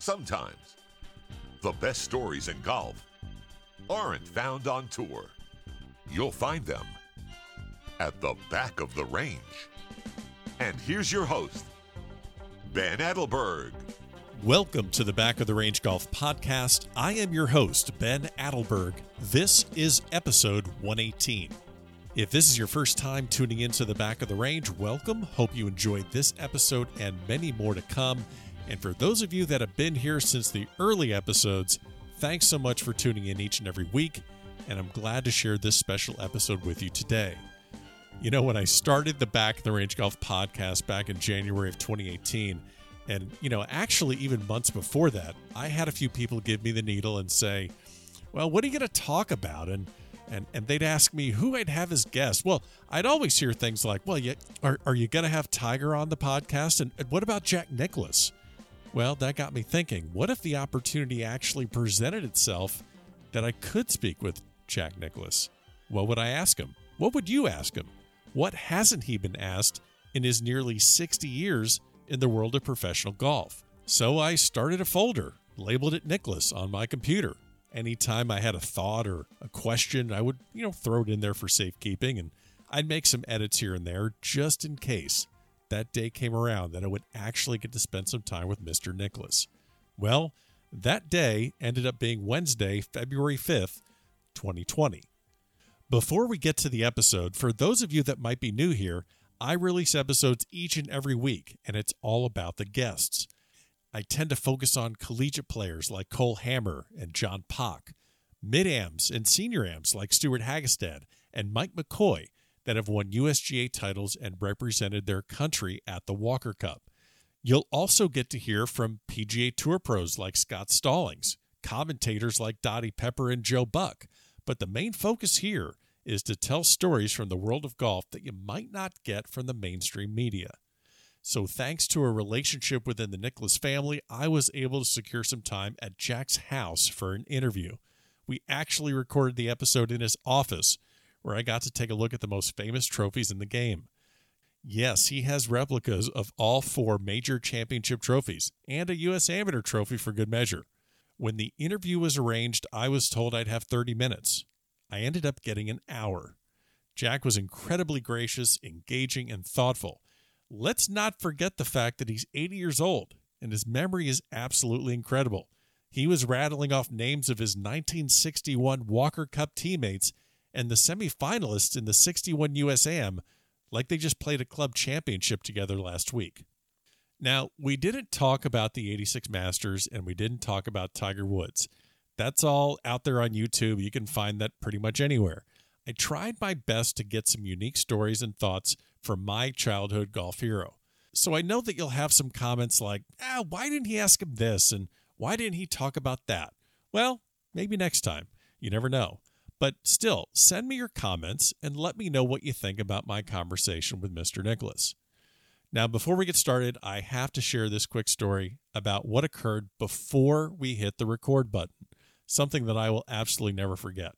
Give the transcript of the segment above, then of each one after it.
Sometimes the best stories in golf aren't found on tour. You'll find them at the back of the range. And here's your host, Ben Adelberg. Welcome to the Back of the Range Golf Podcast. I am your host, Ben Adelberg. This is episode 118. If this is your first time tuning into the Back of the Range, welcome. Hope you enjoyed this episode and many more to come. And for those of you that have been here since the early episodes, thanks so much for tuning in each and every week. And I'm glad to share this special episode with you today. You know, when I started the Back of the Range Golf podcast back in January of 2018, and, you know, actually even months before that, I had a few people give me the needle and say, Well, what are you going to talk about? And and and they'd ask me who I'd have as guest. Well, I'd always hear things like, "Well, you, are are you going to have Tiger on the podcast?" And, and what about Jack Nicklaus? Well, that got me thinking. What if the opportunity actually presented itself that I could speak with Jack Nicklaus? What would I ask him? What would you ask him? What hasn't he been asked in his nearly 60 years in the world of professional golf? So I started a folder, labeled it Nicklaus on my computer anytime I had a thought or a question, I would, you know, throw it in there for safekeeping and I'd make some edits here and there just in case that day came around that I would actually get to spend some time with Mr. Nicklaus. Well, that day ended up being Wednesday, February 5th, 2020. Before we get to the episode, for those of you that might be new here, I release episodes each and every week, and it's all about the guests. I tend to focus on collegiate players like Cole Hammer and John Pak, mid AMs and senior AMs like Stewart Hagestad and Mike McCoy that have won USGA titles and represented their country at the Walker Cup. You'll also get to hear from PGA Tour pros like Scott Stallings, commentators like Dottie Pepper and Joe Buck, but the main focus here is to tell stories from the world of golf that you might not get from the mainstream media. So, thanks to a relationship within the Nicklaus family, I was able to secure some time at Jack's house for an interview. We actually recorded the episode in his office, where I got to take a look at the most famous trophies in the game. Yes, he has replicas of all four major championship trophies and a U.S. Amateur trophy for good measure. When the interview was arranged, I was told I'd have 30 minutes. I ended up getting an hour. Jack was incredibly gracious, engaging, and thoughtful Let's not forget the fact that he's 80 years old and his memory is absolutely incredible. He was rattling off names of his 1961 Walker Cup teammates and the semifinalists in the 61 USAM like they just played a club championship together last week. Now, we didn't talk about the 86 Masters and we didn't talk about Tiger Woods. That's all out there on YouTube. You can find that pretty much anywhere. I tried my best to get some unique stories and thoughts from my childhood golf hero. So I know that you'll have some comments like, ah, why didn't he ask him this? And why didn't he talk about that? Well, maybe next time. You never know. But still, send me your comments and let me know what you think about my conversation with Mr. Nicklaus. Now, before we get started, I have to share this quick story about what occurred before we hit the record button, something that I will absolutely never forget.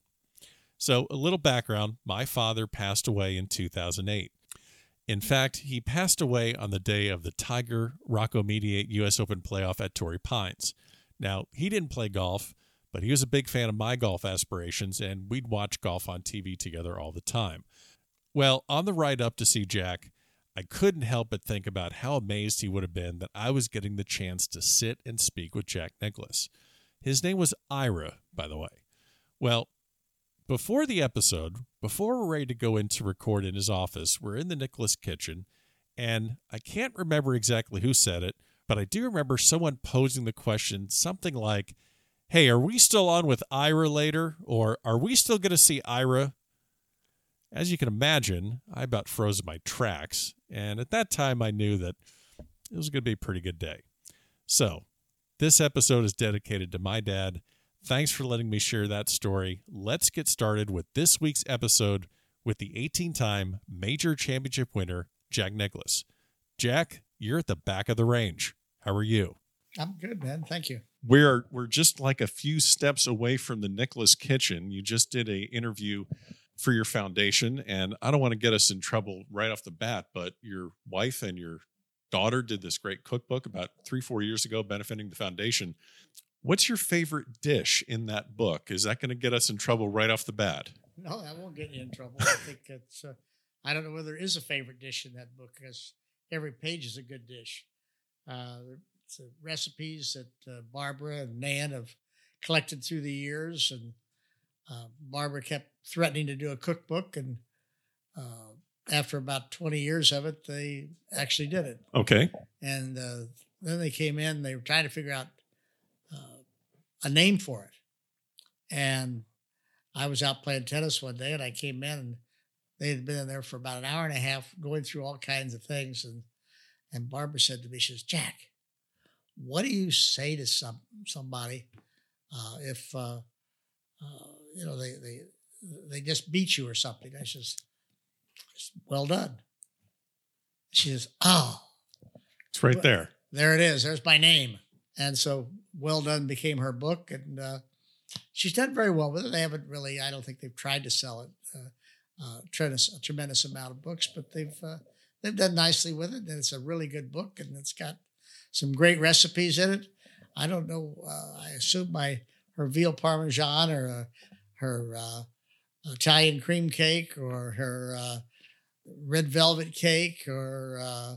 So, a little background my father passed away in 2008. In fact, he passed away on the day of the Tiger Rocco Mediate U.S. Open playoff at Torrey Pines. Now, he didn't play golf, but he was a big fan of my golf aspirations, and we'd watch golf on TV together all the time. Well, on the ride up to see Jack, I couldn't help but think about how amazed he would have been that I was getting the chance to sit and speak with Jack Nicklaus. His name was Ira, by the way. Well, before the episode, before we're ready to go in to record in his office, we're in the Nicklaus kitchen, and I can't remember exactly who said it, but I do remember someone posing the question something like, Hey, are we still on with Ira later? Or are we still going to see Ira? As you can imagine, I about froze my tracks, and at that time I knew that it was going to be a pretty good day. So, this episode is dedicated to my dad Thanks for letting me share that story. Let's get started with this week's episode with the 18 time major championship winner, Jack Nicklaus. Jack, you're at the back of the range. How are you? I'm good, man. Thank you. We're we're just like a few steps away from the Nicklaus kitchen. You just did a interview for your foundation, and I don't want to get us in trouble right off the bat, but your wife and your daughter did this great cookbook about three, four years ago, benefiting the foundation. What's your favorite dish in that book? Is that going to get us in trouble right off the bat? No, that won't get you in trouble. I think it's. Uh, I don't know whether there is a favorite dish in that book because every page is a good dish. Uh, the recipes that uh, Barbara and Nan have collected through the years, and uh, Barbara kept threatening to do a cookbook, and uh, after about twenty years of it, they actually did it. Okay. And uh, then they came in. They were trying to figure out uh, a name for it, and I was out playing tennis one day, and I came in, and they had been in there for about an hour and a half, going through all kinds of things, and and Barbara said to me, she says, Jack, what do you say to some somebody uh, if uh, uh, you know they they they just beat you or something? I says, well done. She says, oh, it's right Well- there. there it is. There's my name. And so Well Done became her book. And uh, she's done very well with it. They haven't really, I don't think they've tried to sell it uh, uh, tremendous, a tremendous amount of books, but they've, uh, they've done nicely with it. And it's a really good book and it's got some great recipes in it. I don't know. Uh, I assume my her veal parmesan or uh, her uh, Italian cream cake or her uh, red velvet cake or uh,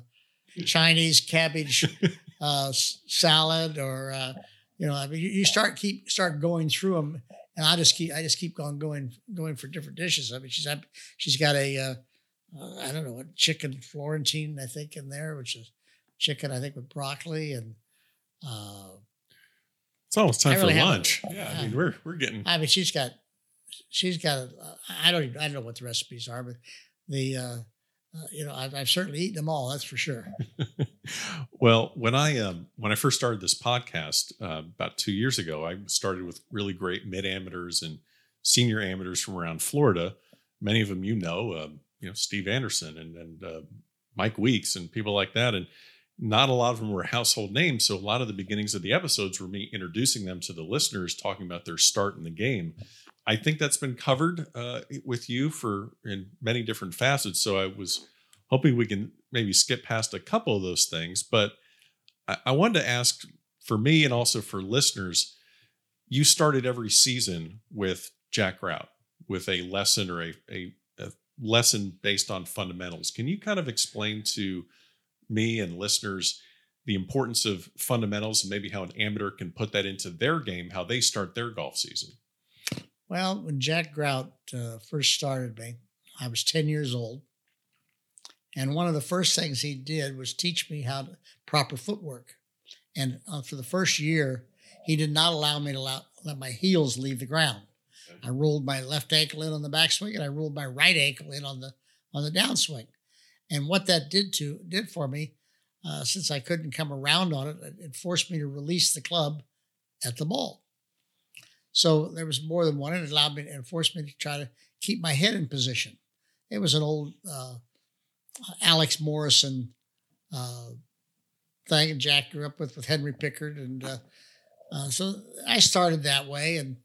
Chinese cabbage uh, salad or uh, you know, I mean, you, start keep start going through them, and I just keep I just keep on going going for different dishes. I mean, she's she's got a I don't know what chicken Florentine I think in there, which is chicken I think with broccoli and uh, It's almost time I for really haven't- lunch. Yeah, I mean we're we're getting I mean, she's got, she's got. A, I don't even. I don't know what the recipes are, but the, uh, uh, you know, I've, I've certainly eaten them all. That's for sure. well, when I um, when I first started this podcast uh, about two years ago, I started with really great mid amateurs and senior amateurs from around Florida. Many of them you know, um, you know Steve Anderson and and uh, Mike Weeks and people like that, and not a lot of them were household names. So a lot of the beginnings of the episodes were me introducing them to the listeners, talking about their start in the game. I think that's been covered uh, with you for in many different facets. So I was hoping we can maybe skip past a couple of those things. But I, I wanted to ask for me and also for listeners, you started every season with Jack Grout with a lesson or a, a, a lesson based on fundamentals. Can you kind of explain to me and listeners the importance of fundamentals and maybe how an amateur can put that into their game, how they start their golf season? Well, when Jack Grout uh, first started me, I was 10 years old. And one of the first things he did was teach me how to proper footwork. And uh, for the first year, he did not allow me to allow, let my heels leave the ground. I rolled my left ankle in on the backswing and I rolled my right ankle in on the on the downswing. And what that did to did for me, uh, since I couldn't come around on it, it- forced me to release the club at the ball. So there was more than one, and it allowed me and forced me to try to keep my head in position. It was an old uh, Alex Morrison uh, thing, and Jack grew up with with Henry Picard, and uh, uh, so I started that way. And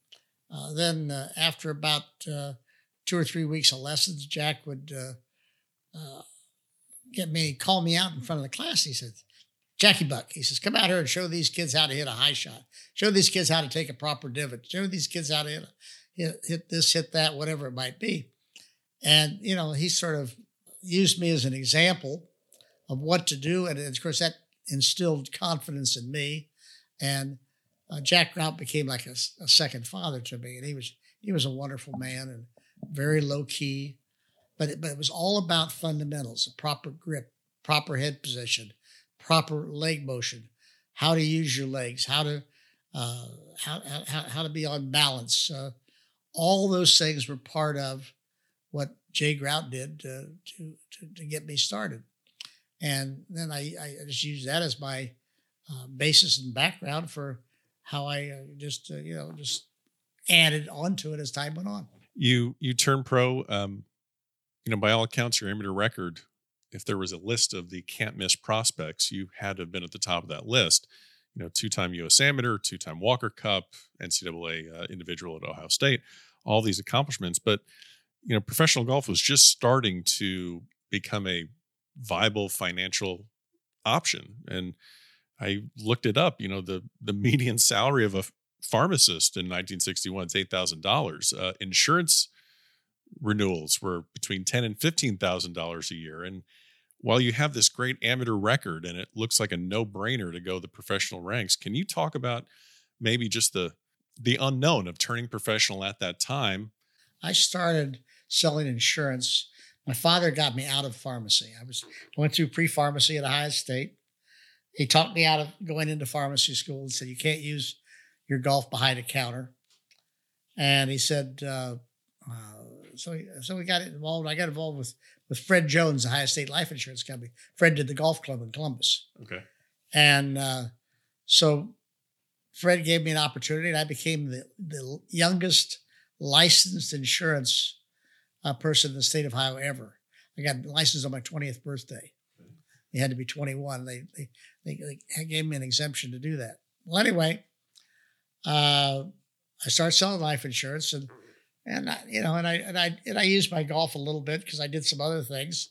uh, then after about two or three weeks of lessons, Jack would uh, get me, call me out in front of the class. He said, Jackie Buck, he says, come out here and show these kids how to hit a high shot. Show these kids how to take a proper divot. Show these kids how to hit, a, hit, hit this, hit that, whatever it might be. And, you know, he sort of used me as an example of what to do. And of course, that instilled confidence in me. And uh, Jack Grout became like a, a second father to me. And he was, he was a wonderful man and very low key. But it, but it was all about fundamentals, a proper grip, proper head position, proper leg motion, how to use your legs, how to uh, how, how how to be on balance. Uh, all those things were part of what Jay Grout did to, to, to, to get me started. And then I, I just used that as my uh, basis and background for how I uh, just, uh, you know, just added onto it as time went on. You you turned pro. Um, you know, by all accounts, your amateur record. If there was a list of the can't miss prospects, you had to have been at the top of that list. You know, two-time U.S. Amateur, two-time Walker Cup, NCAA uh, individual at Ohio State, all these accomplishments. But you know, professional golf was just starting to become a viable financial option. And I looked it up. You know, the the median salary of a pharmacist in 1961 is eight thousand uh, dollars. Insurance renewals were between ten and fifteen thousand dollars a year. And while you have this great amateur record and it looks like a no brainer to go the professional ranks, can you talk about maybe just the the unknown of turning professional at that time? I started selling insurance. My father got me out of pharmacy. I was went through pre-pharmacy at Ohio State. He talked me out of going into pharmacy school and said you can't use your golf behind a counter. And he said, uh, uh, so so we got involved. I got involved with with Fred Jones, the Ohio State Life Insurance Company. Fred did the golf club in Columbus. Okay. And uh, so Fred gave me an opportunity, and I became the, the youngest licensed insurance uh, person in the state of Ohio ever. I got licensed on my 20th birthday. You had to be 21. They, they, they, they gave me an exemption to do that. Well, anyway, uh, I started selling life insurance, and and I, you know, and I and I and I used my golf a little bit because I did some other things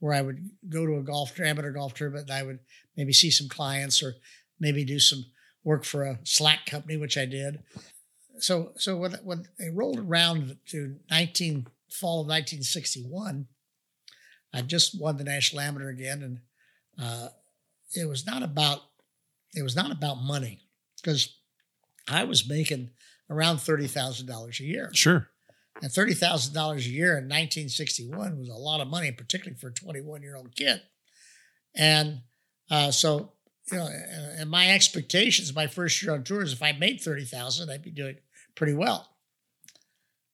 where I would go to a golf amateur golf tournament and I would maybe see some clients or maybe do some work for a slack company, which I did. So so when when they rolled around to 19 fall of 1961, I just won the national amateur again, and uh, it was not about it was not about money because I was making around thirty thousand dollars a year. Sure. And thirty thousand dollars a year in 1961 was a lot of money, particularly for a 21 year old kid. And uh, so, you know, and my expectations my first year on tour is if I made thirty thousand, I'd be doing pretty well.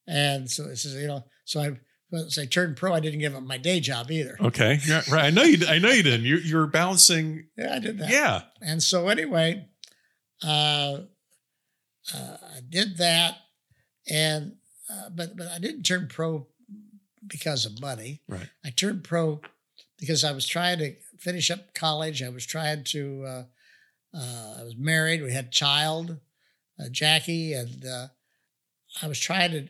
And so this is, you know, so I once I turned pro, I didn't give up my day job either. Okay, yeah, right. I know you. I know you didn't. You you're balancing. Yeah, I did that. Yeah. And so anyway, uh, uh, I did that, and uh, but but I didn't turn pro because of money. Right. I turned pro because I was trying to finish up college. I was trying to. Uh, uh I was married. We had a child, uh, Jackie, and uh, I was trying to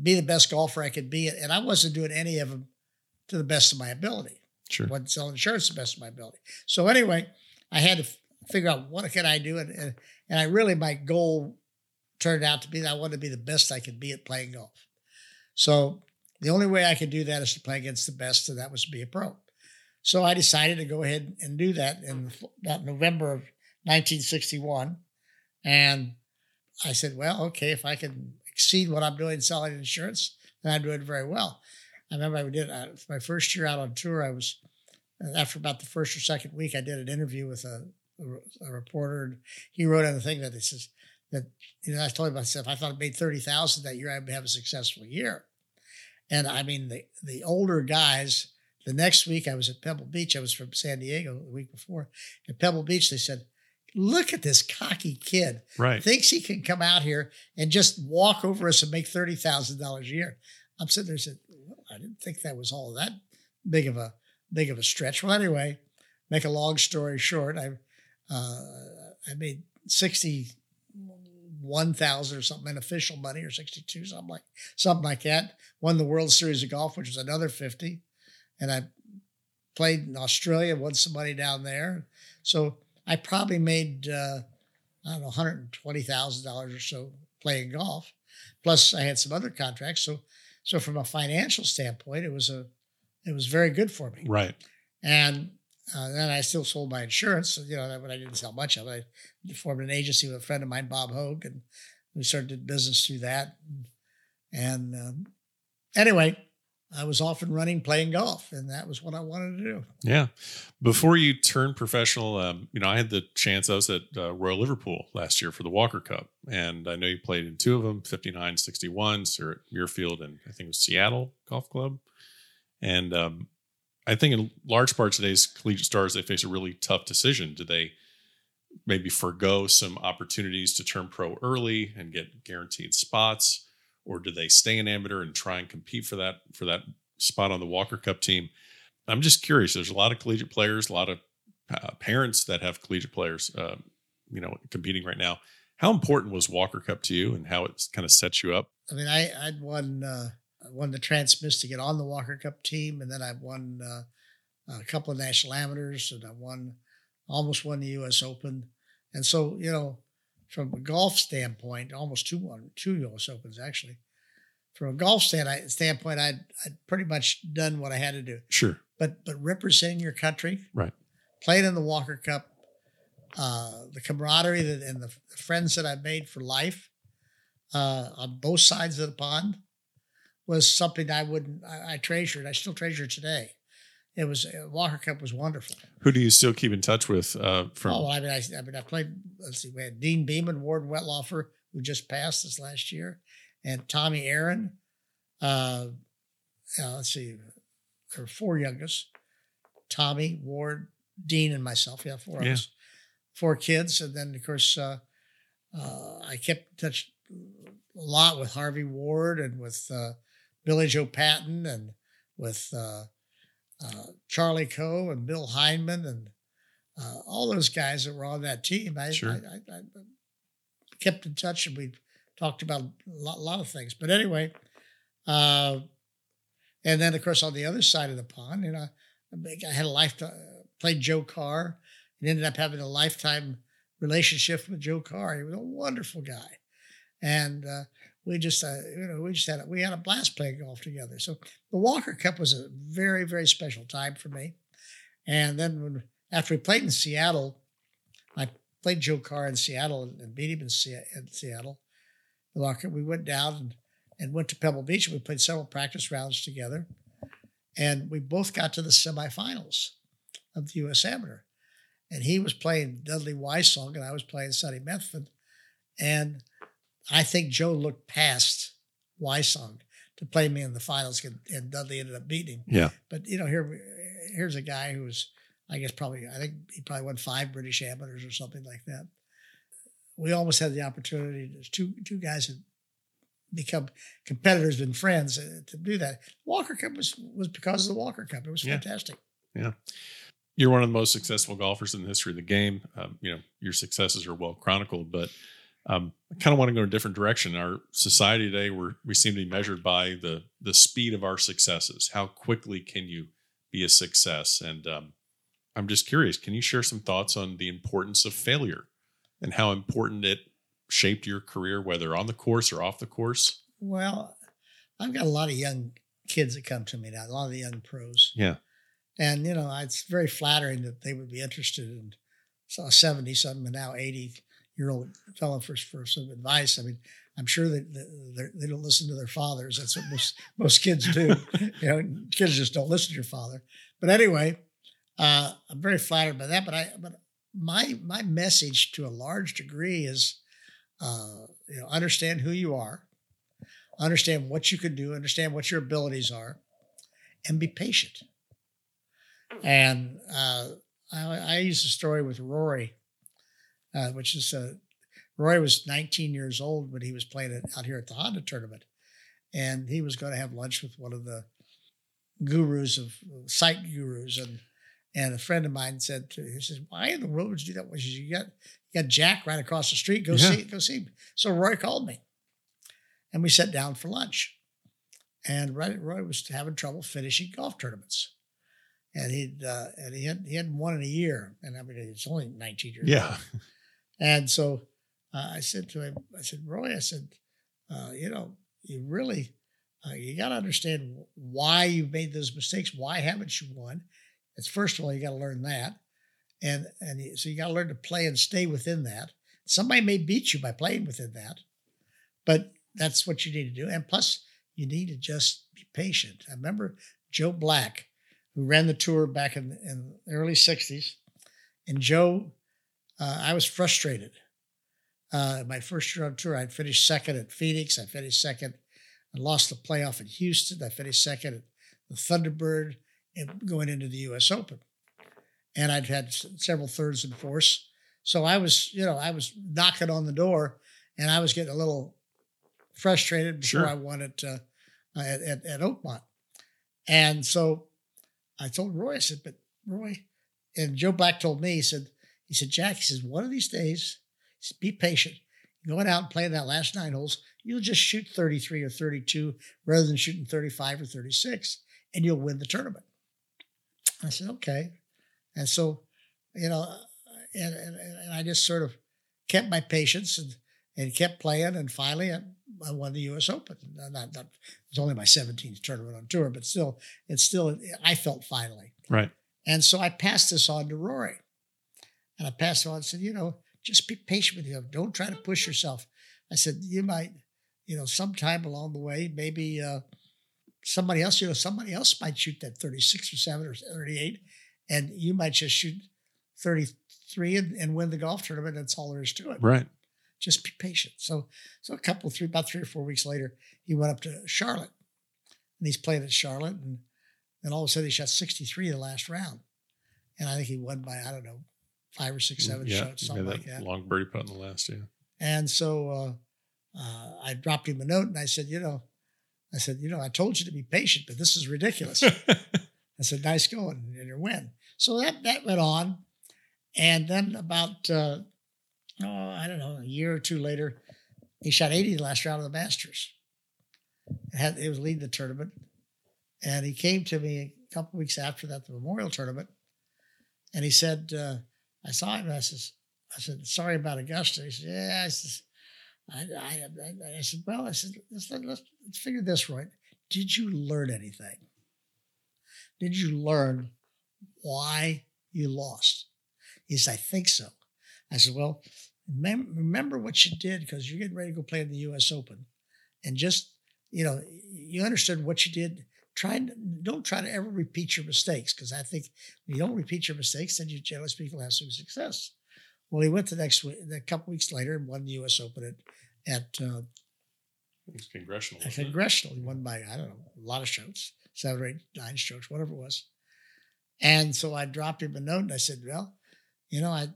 be the best golfer I could be, and I wasn't doing any of them to the best of my ability. Sure. I wasn't selling insurance to the best of my ability. So anyway, I had to f- figure out what can I do, and, and and I really my goal turned out to be that I wanted to be the best I could be at playing golf. So the only way I could do that is to play against the best, and that was to be a pro. So I decided to go ahead and do that in about November of 1961. And I said, well, okay, if I can exceed what I'm doing selling insurance, then I'm doing very well. I remember I did uh, my first year out on tour. I was after about the first or second week, I did an interview with a, a, a reporter, and he wrote on the thing that he says that you know I told myself I thought I made thirty thousand that year, I'd have a successful year. And I mean the the older guys. The next week I was at Pebble Beach. I was from San Diego the week before. At Pebble Beach, they said, "Look at this cocky kid. Right. Thinks he can come out here and just walk over us and make thirty thousand dollars a year." I'm sitting there and said, well, "I didn't think that was all that big of a big of a stretch." Well, anyway, make a long story short, I uh, I made sixty one thousand or something in official money or sixty two something like something like that. Won the World Series of Golf, which was another fifty, and I played in Australia, won some money down there. So I probably made uh, I don't know one hundred twenty thousand dollars or so playing golf. Plus, I had some other contracts. So so from a financial standpoint, it was a it was very good for me. Right. And uh, then I still sold my insurance, you know, but I didn't sell much of it. I formed an agency with a friend of mine, Bob Hogue, and we started business through that. And um, anyway, I was off and running playing golf, and that was what I wanted to do. Yeah. Before you turned professional, um, you know, I had the chance. I was at uh, Royal Liverpool last year for the Walker Cup, and I know you played in two of them 59, 61, so at Muirfield and I think it was Seattle Golf Club. And um, I think in large part today's collegiate stars they face a really tough decision. Do they maybe forego some opportunities to turn pro early and get guaranteed spots, or do they stay in amateur and try and compete for that for that spot on the Walker Cup team? I'm just curious. There's a lot of collegiate players, a lot of uh, parents that have collegiate players, uh, you know, competing right now. How important was Walker Cup to you, and how it kind of sets you up? I mean, I I'd won uh, I won the Trans-Miss to get on the Walker Cup team, and then I won uh, a couple of national amateurs, and I won almost won the U.S. Open, and so you know, from a golf standpoint, almost two U.S. Opens actually. From a golf stand, I, standpoint, I'd, I'd pretty much done what I had to do. Sure. But but representing your country, Right. playing in the Walker Cup, uh, the camaraderie that, and the, the friends that I've made for life uh, on both sides of the pond was something I wouldn't I, I treasured. I still treasure today. It was uh, Walker Cup was wonderful. Who do you still keep in touch with uh, from? Oh, well, I mean, I, I mean, I played. Let's see, we had Deane Beman, Ward Wetlaufer, who just passed this last year, and Tommy Aaron. Uh, uh, let's see, there were four youngest: Tommy, Ward, Dean, and myself. Yeah, four Yeah. of us, four kids, and then of course uh, uh, I kept in touch a lot with Harvey Ward and with uh, Billy Joe Patton and with uh, uh, Charlie Coe and Bill Hyndman and uh, all those guys that were on that team. I, Sure. I, I, I kept in touch and we talked about a lot, lot of things. But anyway, uh, and then of course on the other side of the pond, you know, I I had a lifetime played Joe Carr and ended up having a lifetime relationship with Joe Carr. He was a wonderful guy, and uh, we just uh, you know we just had a, we had a blast playing golf together. So the Walker Cup was a very very special time for me. And then when after we played in Seattle, I played Joe Carr in Seattle and, and beat him in, Se- in Seattle. The Walker, we went down and, and went to Pebble Beach and we played several practice rounds together. And we both got to the semifinals of the U.S. Amateur. And he was playing Dudley Wysong and I was playing Sonny Methvin. And I think Joe looked past Wysong to play me in the finals, and, Dudley ended up beating him. Yeah. But you know, here here's a guy who was, I guess, probably I think he probably won five British amateurs or something like that. We almost had the opportunity. There's two two guys had become competitors and friends uh, to do that. Walker Cup was was because of the Walker Cup. It was Yeah. fantastic. Yeah. You're one of the most successful golfers in the history of the game. Um, you know your successes are well chronicled, but um, I kind of want to go in a different direction. Our society today, we we seem to be measured by the the speed of our successes. How quickly can you be a success? And um, I'm just curious. Can you share some thoughts on the importance of failure and how important it shaped your career, whether on the course or off the course? Well, I've got a lot of young kids that come to me now. A lot of the young pros. Yeah. And, you know, it's very flattering that they would be interested in so a 70 something and now 80 year old fellow for, for some advice. I mean, I'm sure that they're- don't listen to their fathers. That's what most, most kids do. you know, kids just don't listen to your father. But anyway, uh, I'm very flattered by that. But I, but my, my message to a large degree is, uh, you know, understand who you are, understand what you can do, understand what your abilities are, and be patient. And uh, I, I use a story with Rory, uh, which is uh, Rory was 19 years old when he was playing it out here at the Honda tournament, and he was going to have lunch with one of the gurus of site gurus, and and a friend of mine said to he says, "Why in the world would you do that?" Well, said, you got you got Jack right across the street. Go Yeah. see go see him. So Roy called me, and we sat down for lunch. And Roy, Roy was having trouble finishing golf tournaments and he'd uh, and he had he hadn't won in a year, and I mean it's only 19 years. Yeah. old. And so uh, I said to him, I said, Roy, I said, uh, you know, you really uh, you got to understand why you've made those mistakes. Why haven't you won? It's first of all you got to learn that, and and so you got to learn to play and stay within that. Somebody may beat you by playing within that, but that's what you need to do. And plus, you need to just be patient. I remember Joe Black who ran the tour back in, in the early 60s. And Joe, uh, I was frustrated. Uh, my first year on tour, I'd finished second at Phoenix. I finished second. I lost the playoff in Houston. I finished second at the Thunderbird and going into the U.S. Open. And I'd had several thirds and fourths. So I was, you know, I was knocking on the door and I was getting a little frustrated before Sure. I won it uh, at, at, at Oakmont. And so I told Roy, I said, but Roy, and Joe Black told me, he said, he said, Jack, he says, one of these days, said, be patient. Going out and playing that last nine holes, you'll just shoot 33 or 32 rather than shooting 35 or 36, and you'll win the tournament. I said, okay. And so, you know, uh, and, and, and I just sort of kept my patience and, and kept playing. And finally, I, I won the U.S. Open. Not, not, it was only my 17th tournament on tour, but still, it's still, I felt finally. Right. And so I passed this on to Rory. And I passed on and said, you know, just be patient with you. Don't try to push yourself. I said, you might, you know, sometime along the way, maybe uh, somebody else, you know, somebody else might shoot that 36 or 7 or 38, and you might just shoot 33 and, and win the golf tournament. That's all there is to it. Right. Just be patient. So, so a couple, three, about three or four weeks later, he went up to Charlotte, and he's playing at Charlotte, and then all of a sudden he shot 63 in the last round, and I think he won by I don't know five or six, seven yeah, shots, something yeah, like that. Long birdie putt in the last, yeah. And so uh, uh, I dropped him a note and I said, you know, I said, you know, I told you to be patient, but this is ridiculous. I said, nice going and your win. So that that went on, and then about uh, oh I don't know a year or two later, he shot 80 the last round of the Masters. It had it was leading the tournament, and he came to me a couple weeks after that, the Memorial Tournament, and he said, uh, I saw him I says, I said, sorry about Augusta. He said, yeah. I says, I, I, I, I said, well, I said, let's, let's, let's figure this right. Did you learn anything? Did you learn why you lost? He said, I think so. I said, well, remember, remember what you did because you're getting ready to go play in the U.S. Open, and just you know, you understood what you did. Try don't try to ever repeat your mistakes because I think when you don't repeat your mistakes, then you generally speaking have some success. Well, he went the next week, a couple weeks later, and won the U.S. Open at at uh, It was congressional. at wasn't it? congressional. He won by I don't know a lot of strokes, seven or eight, nine strokes, whatever it was. And so I dropped him a note and I said, "Well, you know, I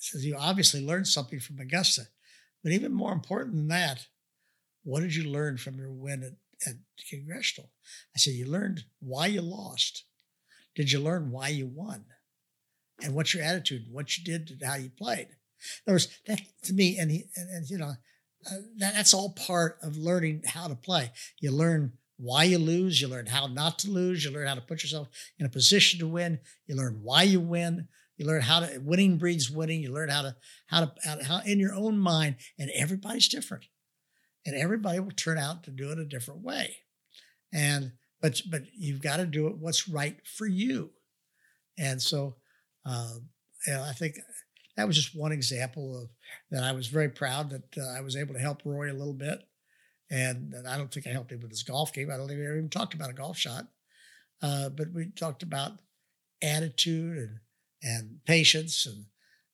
says you obviously learned something from Augusta, but even more important than that, what did you learn from your win at, at congressional?" I said, "You learned why you lost. Did you learn why you won, and what's your attitude, what you did, and how you played?" In other words, that to me, and he and, and you know, uh, that, that's all part of learning how to play. You learn why you lose. You learn how not to lose. You learn how to put yourself in a position to win. You learn why you win. You learn how to winning breeds winning. You learn how to how to how, to- how in your own mind. And everybody's different, and everybody will turn out to do it a different way. And but but you've got to do it what's right for you. And so, uh, you know, I think that was just one example of that. I was very proud that uh, I was able to help Roy a little bit. And, and I don't think I helped him with his golf game. I don't think we ever even talked about a golf shot. Uh, but we talked about attitude and and patience and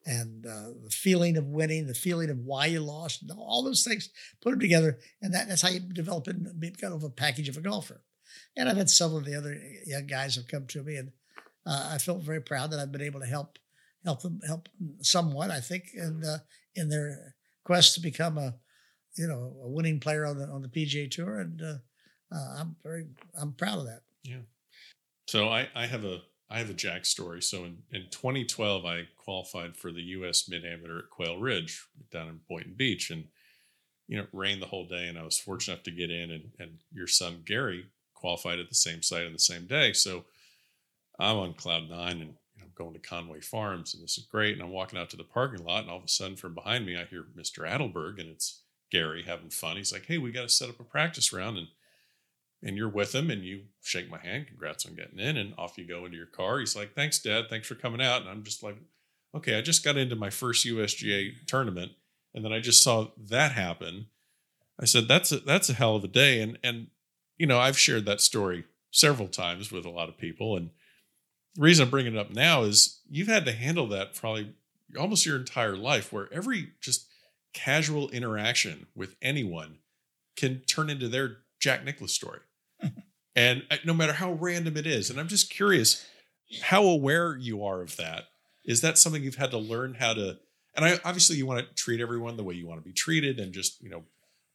and uh, the feeling of winning, the feeling of why you lost, all those things. Put them together, and that, that's how you develop and kind of a package of a golfer. And I've had some of the other young guys have come to me, and uh, I felt very proud that I've been able to help help them help somewhat. I think in uh, in their quest to become a you know a winning player on the on the PGA Tour, and uh, uh, I'm very I'm proud of that. Yeah. So I, I have a I have a Jack story. So in, in 2012, I qualified for the U.S. Mid Amateur at Quail Ridge down in Boynton Beach, and you know it rained the whole day, and I was fortunate enough to get in, and and your son Gary qualified at the same site on the same day. So I'm on cloud nine, and you know, I'm going to Conway Farms, and this is great. And I'm walking out to the parking lot, and all of a sudden from behind me, I hear Mr. Adelberg, and it's Gary having fun. He's like, "Hey, we got to set up a practice round," and and you're with him and you shake my hand congrats on getting in and off you go into your car. He's like thanks dad. Thanks for coming out. And i'm just like okay i just got into my first usga tournament and then i just saw that happen. I said that's a that's a hell of a day. And and you know i've shared that story several times with a lot of people and the reason i'm bringing it up now is you've had to handle that probably almost your entire life where every just casual interaction with anyone can turn into their jack nicklaus story and uh, no matter how random it is and i'm just curious how aware you are of that is that something you've had to learn how to and i obviously you want to treat everyone the way you want to be treated and just you know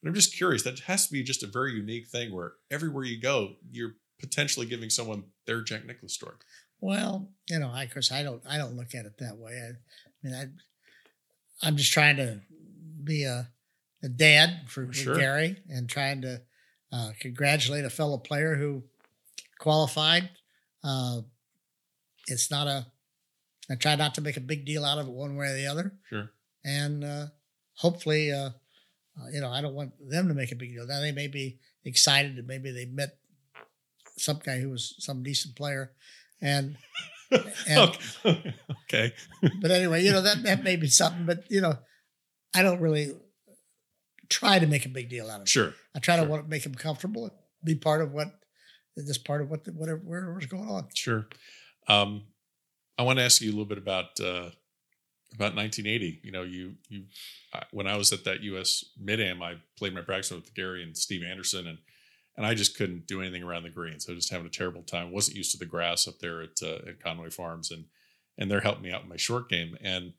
but i'm just curious that has to be just a very unique thing where everywhere you go you're potentially giving someone their jack nicklaus story Well, you know, I, of course, I don't, I don't look at it that way. I, I mean, I, I'm just trying to be a, a dad for, for Sure. Gary and trying to uh, congratulate a fellow player who qualified. Uh, it's not a, I try not to make a big deal out of it one way or the other. Sure. And uh, hopefully, uh, uh, you know, I don't want them to make a big deal. Now they may be excited that maybe they met some guy who was some decent player, and and okay. but anyway, you know that that may be something. But you know, I don't really try to make a big deal out of it. Sure. I try Sure. to want to make them comfortable, and be part of what this part of what the, whatever whatever's going on. Sure. Um, I want to ask you a little bit about uh, about 1980. You know, you you I- when I was at that U.S. Mid Am, I played my practice with Gary and Steve Anderson, and and I just couldn't do anything around the greens. I was just having a terrible time. wasn't used to the grass up there at uh, at Conway Farms, and and they're helping me out in my short game. And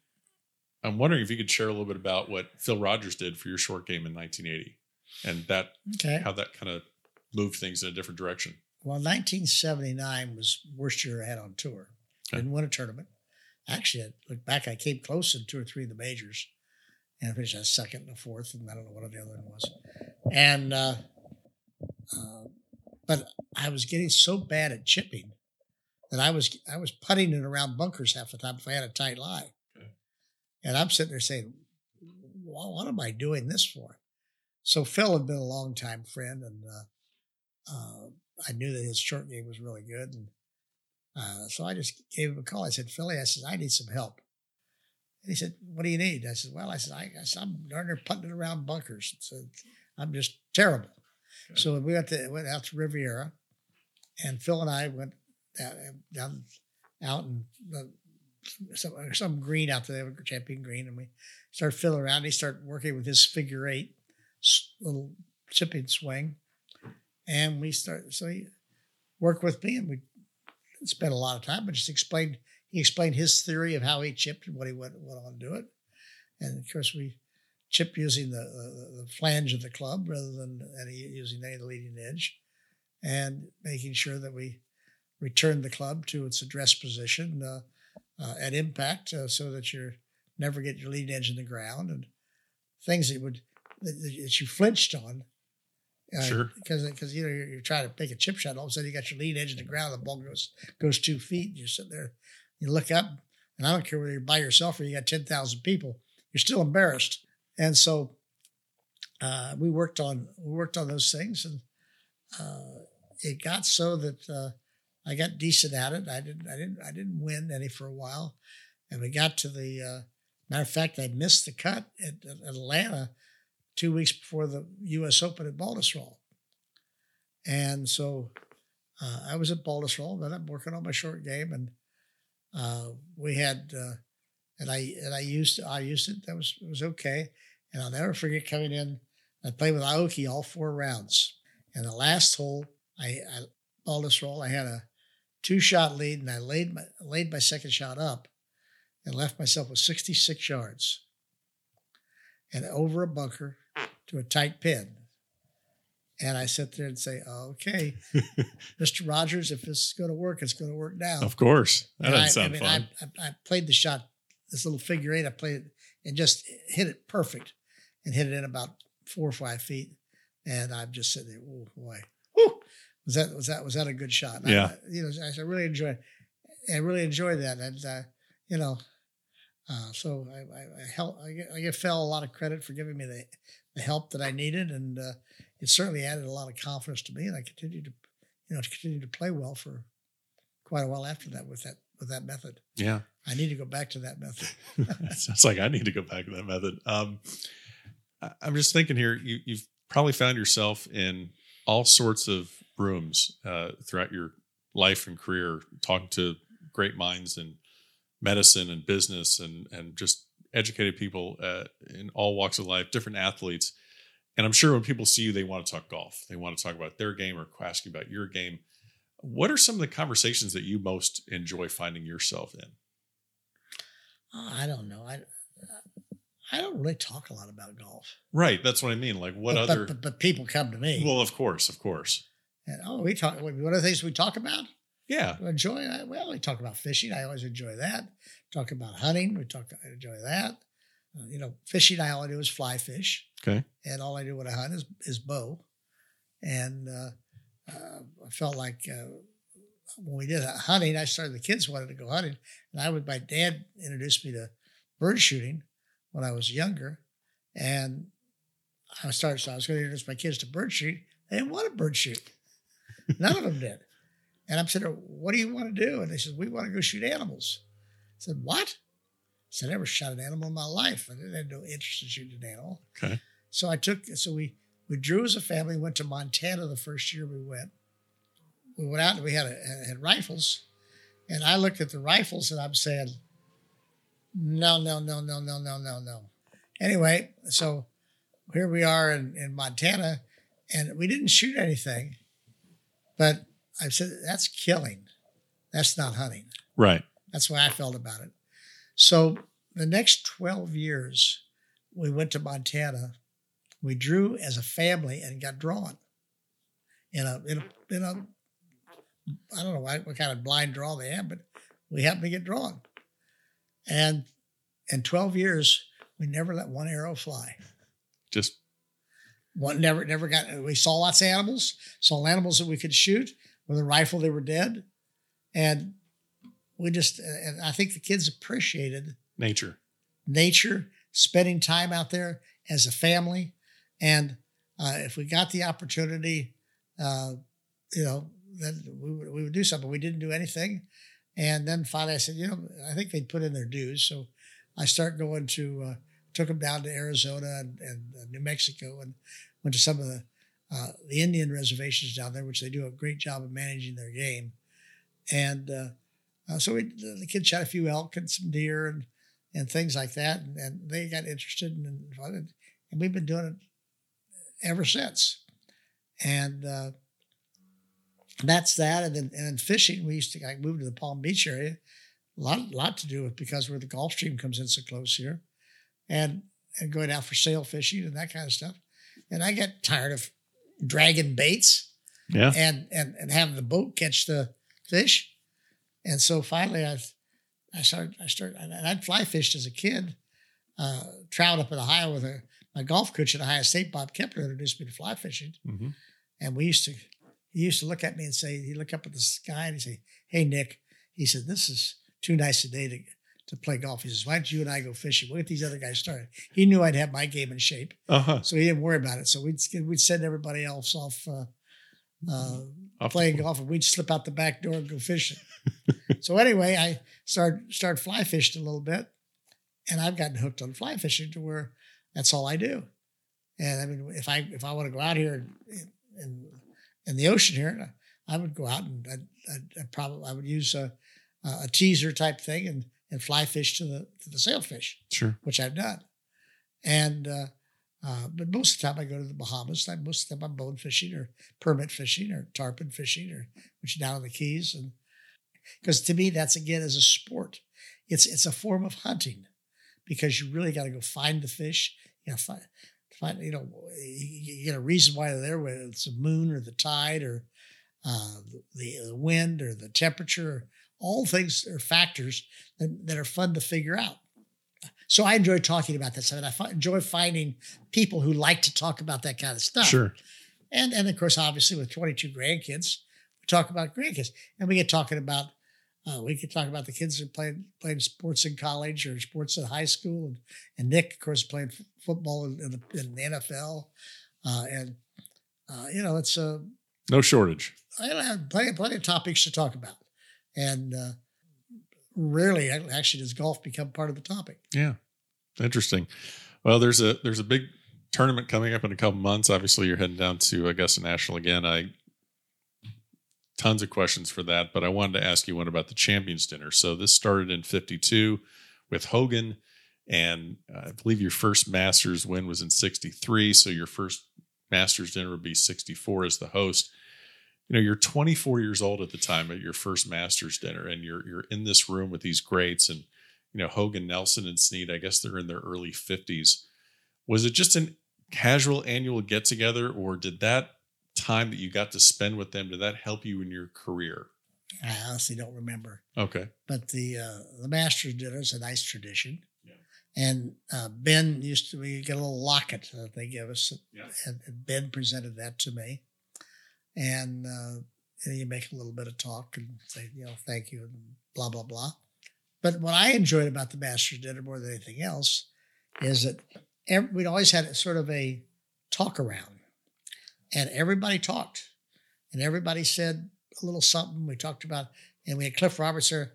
I'm wondering if you could share a little bit about what Phil Rogers did for your short game in 1980, and that Okay. how that kind of moved things in a different direction. Well, 1979 was worst year I had on tour. Okay. Didn't win a tournament. Actually, I look back, I came close in two or three of the majors, and I finished a second and a fourth, and I don't know what the other one was. And uh, uh, but I was getting so bad at chipping that I was I was putting it around bunkers half the time if I had a tight lie. Okay. And I'm sitting there saying, well, "What am I doing this for?" So Phil had been a long time friend, and uh, uh, I knew that his short game was really good, and uh, so I just gave him a call. I said, "Philly," I said, "I need some help." And he said, "What do you need?" I said, "Well, I said I, I I'm darn near putting it around bunkers. So I'm just terrible." Okay. So we went to went out to Riviera, and Phil and I went down, down out in the, some some green out there, champion green, and we started fiddling around. He started working with his figure eight little chipping swing, and we started. So he worked with me, and we spent a lot of time, but just explained. He explained his theory of how he chipped and what he went, went on to do it, and of course we chipped using the, the, flange of the club rather than any using any of the leading edge, and making sure that we returned the club to its address position uh, uh, at impact, uh, so that you're never get your leading edge in the ground and things that would that, you flinched on. Uh, Sure. because because you know you're, you're trying to make a chip shot, all of a sudden you got your lead edge in the ground, the ball goes goes two feet, and you sit there, you look up, and I don't care whether you're by yourself or you got ten thousand people, you're still embarrassed. And so uh, we worked on we worked on those things, and uh, it got so that uh, I got decent at it. I didn't I didn't I didn't win any for a while, and we got to the uh, matter of fact I missed the cut at, at Atlanta two weeks before the U.S. Open at Baltusrol, and so uh, I was at Baltusrol, but I'm working on my short game, and uh, we had uh, and I and I used I used it. That was was okay, and I'll never forget coming in. I played with Aoki all four rounds, and the last hole I, I Baltusrol I had a two shot lead, and I laid my laid my second shot up, and left myself with 66 yards, and over a bunker to a tight pin. And I sit there and say, "Okay, Mr. Rogers, if this is going to work, it's going to work now." Of course. That And doesn't I, sound I mean, fun. I, I, I played the shot, this little figure eight. I played it and just hit it perfect, and hit it in about four or five feet. And I'm just sitting there, oh boy, was that was that was that a good shot? And Yeah. you know, I, really enjoyed, I really enjoyed that, and uh, you know, uh, so I, I, I help. I give Phil a lot of credit for giving me the the help that I needed, and uh, it certainly added a lot of confidence to me, and I continued to, you know, to continue to play well for quite a while after that with that with that method. yeah. I need to go back to that method. Sounds like I need to go back to that method. Um, I'm just thinking here, you, you've probably found yourself in all sorts of rooms uh, throughout your life and career, talking to great minds in medicine and business and, and just educated people uh, in all walks of life, different athletes. And I'm sure when people see you, they want to talk golf. They want to talk about their game or ask you about your game. What are some of the conversations that you most enjoy finding yourself in? Oh, I don't know. I I don't really talk a lot about golf. Right. That's what I mean. Like what but, other But, but, but people come to me. Well, of course, of course. and, oh, we talk. One of the things we talk about, Yeah. enjoy. I, well, we talk about fishing. I always enjoy that. Talk about hunting. We talk. I enjoy that. Uh, you know, fishing. I all I do is fly fish, Okay. and all I do when I hunt is is bow. And uh, uh, I felt like uh, when we did hunting, I started the kids wanted to go hunting, and I would my dad introduced me to bird shooting when I was younger, and I started. So I was going to introduce my kids to bird shooting. They didn't want to bird shoot. None of them did. And I'm saying, "What do you want to do?" And they said, "We want to go shoot animals." I said, "What?" I said, "I never shot an animal in my life. I didn't have no interest in shooting an animal." Okay. So I took. So we we drew as a family. Went to Montana the first year we went. We went out and we had a, had rifles, and I looked at the rifles and I'm saying, "No, no, no, no, no, no, no, no." Anyway, so here we are in, in Montana, and we didn't shoot anything, but I said that's killing. That's not hunting. Right. That's why I felt about it. So the next 12 years, we went to Montana. We drew as a family and got drawn in a in a, in a I don't know what, kind of blind draw they had, but we happened to get drawn. And in 12 years, we never let one arrow fly. Just One never never got. We saw lots of animals. Saw animals that we could shoot with a rifle. They were dead, and we just. And I think the kids appreciated nature. nature, spending time out there as a family, and uh, if we got the opportunity, uh, you know, then we would, we would do something. We didn't do anything, and then finally I said, you know, I think they'd put in their dues, so I start going to uh, took them down to Arizona and, and uh, New Mexico, and went to some of the uh, the Indian reservations down there, which they do a great job of managing their game, and uh, uh, so we, the, kids shot a few elk and some deer and and things like that, and, and they got interested in and, and we've been doing it ever since, and. Uh, that's that, and then and then fishing. We used to I moved to the Palm Beach area. A lot, lot to do with because where the Gulf Stream comes in so close here, and and going out for sail fishing and that kind of stuff. And I got tired of dragging baits Yeah. and and and having the boat catch the fish. And so finally, I I started I started and I'd fly fished as a kid. Uh, traveled up in Ohio with a my golf coach at Ohio State, Bob Kepler, introduced me to fly fishing. hmm And we used to, he used to look at me and say, he'd look up at the sky and he'd say, Hey, Nick, he said, this is too nice a day to, to play golf. He says, Why don't you and I go fishing? We'll get these other guys started. He knew I'd have my game in shape, Uh huh. so he didn't worry about it. So we'd, we'd send everybody else off uh, uh, playing golf and we'd slip out the back door and go fishing. so anyway, I started, started fly fishing a little bit and I've gotten hooked on fly fishing to where that's all I do. And I mean, if I if I want to go out here in, in, in the ocean here, I would go out and I'd, I'd, I'd probably I would use a, a teaser type thing and and fly fish to the to the sailfish, Sure. which I've done. And uh, uh, but most of the time I go to the Bahamas. Like most of the time I'm bone fishing or permit fishing or tarpon fishing or which is down in the Keys. And because to me that's again as a sport, it's it's a form of hunting because you really got to go find the fish. You got to find, find you know, you you get a reason why they're there, whether it's the moon or the tide or uh, the, the wind or the temperature. All things are factors that, that are fun to figure out. So I enjoy talking about that stuff. And I enjoy finding people who like to talk about that kind of stuff. Sure. And and of course, obviously, with 22 grandkids, we talk about grandkids, and we get talking about uh, we could talk about the kids that are playing playing sports in college or sports in high school, and, and Nick, of course, playing f- football in, in, the, in the NFL, uh, and uh, you know, it's uh, No shortage. I have plenty plenty of topics to talk about, and uh, rarely actually does golf become part of the topic. Yeah. Interesting. Well, there's a there's a big tournament coming up in a couple months. Obviously, you're heading down to Augusta National again. I tons of questions for that, but I wanted to ask you one about the Champions Dinner. So this started in '52 with Hogan, and I believe your first Masters win was in '63. So your first Masters dinner would be '64 as the host. You know, you're 24 years old at the time at your first Masters dinner, and you're you're in this room with these greats and you know, Hogan, Nelson, and Snead, I guess they're in their early 50s. Was it just an casual annual get together, or did that time that you got to spend with them, did that help you in your career? I honestly don't remember. Okay. but the uh, the Masters dinner is a nice tradition. Yeah. And uh, Ben used to we get a little locket that they give us, Yeah. and Ben presented that to me, and uh, and you make a little bit of talk and say, you know, thank you and blah blah blah. But what I enjoyed about the Masters dinner more than anything else is that every, we'd always had sort of a talk around, and everybody talked, and everybody said a little something. We talked about, and we had Cliff Roberts there.